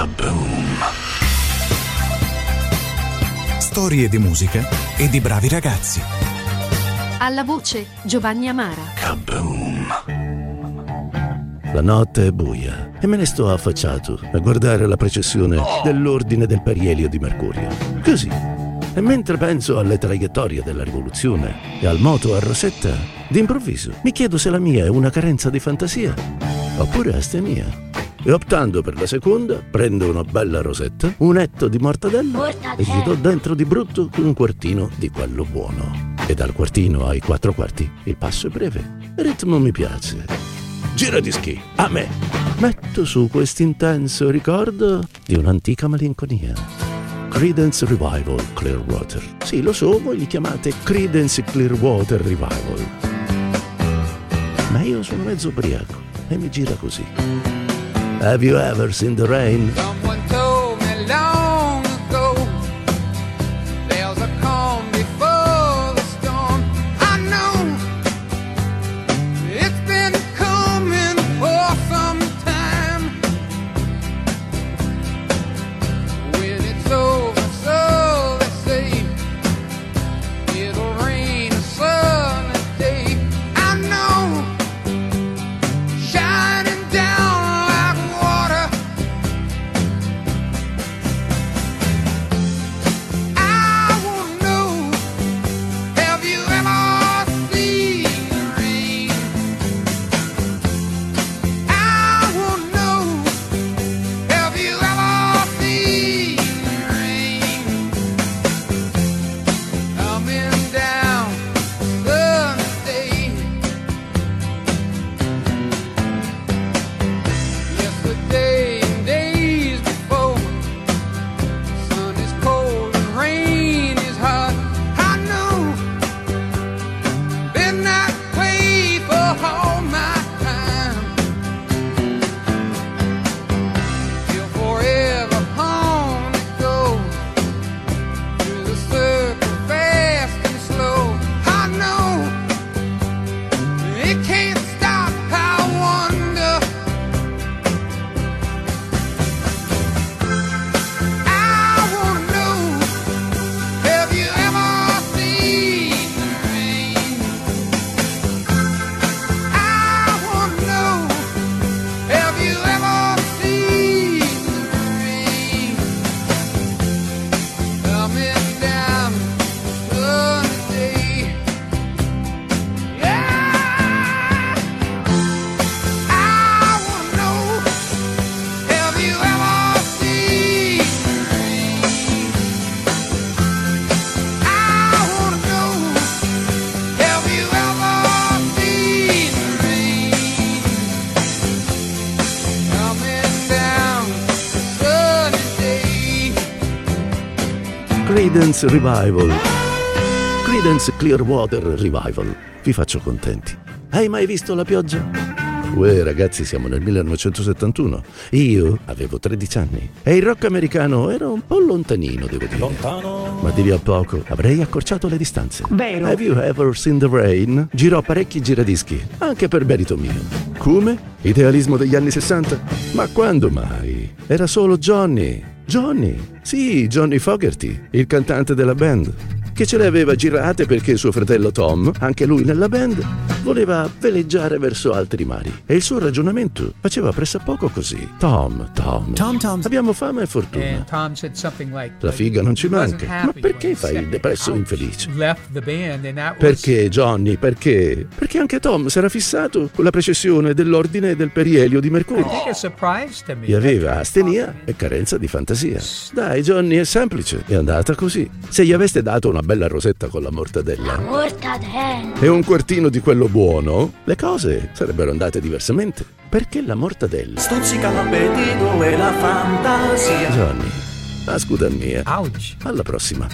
Kaboom! Storie di musica e di bravi ragazzi. Alla voce Giovanni Amara. Kaboom! La notte è buia e me ne sto affacciato a guardare la precessione dell'ordine del perielio di Mercurio. Così. E mentre penso alle traiettorie della rivoluzione e al moto a Rosetta, d'improvviso mi chiedo se la mia è una carenza di fantasia oppure astenia. E optando per la seconda, prendo una bella rosetta, un etto di mortadella e gli do dentro di brutto un quartino di quello buono. E dal quartino ai quattro quarti il passo è breve. Il ritmo mi piace. Gira dischi, a me. Metto su quest'intenso ricordo di un'antica malinconia. Credence Revival Clearwater. Sì, lo so, voi li chiamate Credence Clearwater Revival. Ma io sono mezzo ubriaco e mi gira così. Have you ever seen the rain? Credence Revival. Credence Clearwater Revival. Vi faccio contenti. Hai mai visto la pioggia? Uè, ragazzi, siamo nel 1971. Io avevo 13 anni e il rock americano era un po' lontanino, devo dire. Lontano. Ma di lì a poco avrei accorciato le distanze. Vero. Have you ever seen the rain? Girò parecchi giradischi, anche per merito mio. Come? Idealismo degli anni 60? Ma quando mai? Era solo Johnny. Johnny? Sì, Johnny Fogerty, il cantante della band. Che ce le aveva girate perché suo fratello Tom, anche lui nella band, voleva veleggiare verso altri mari. E il suo ragionamento faceva pressappoco così. Tom, Tom. Tom, Tom. Abbiamo fama e fortuna. And Tom said something like, La figa non ci manca. Ma perché fai il depresso infelice? Perché, Johnny? Perché? Perché anche Tom si era fissato con la precessione dell'ordine del perielio di Mercurio. E aveva astenia e carenza di fantasia. Dai, Johnny, è semplice. È andata così. Se gli aveste dato una bella rosetta con la mortadella Mortadella. e un quartino di quello buono, le cose sarebbero andate diversamente. Perché la mortadella? Stuzzica l'appetito e la fantasia. Johnny, ascuta mia. Ouch. Alla prossima.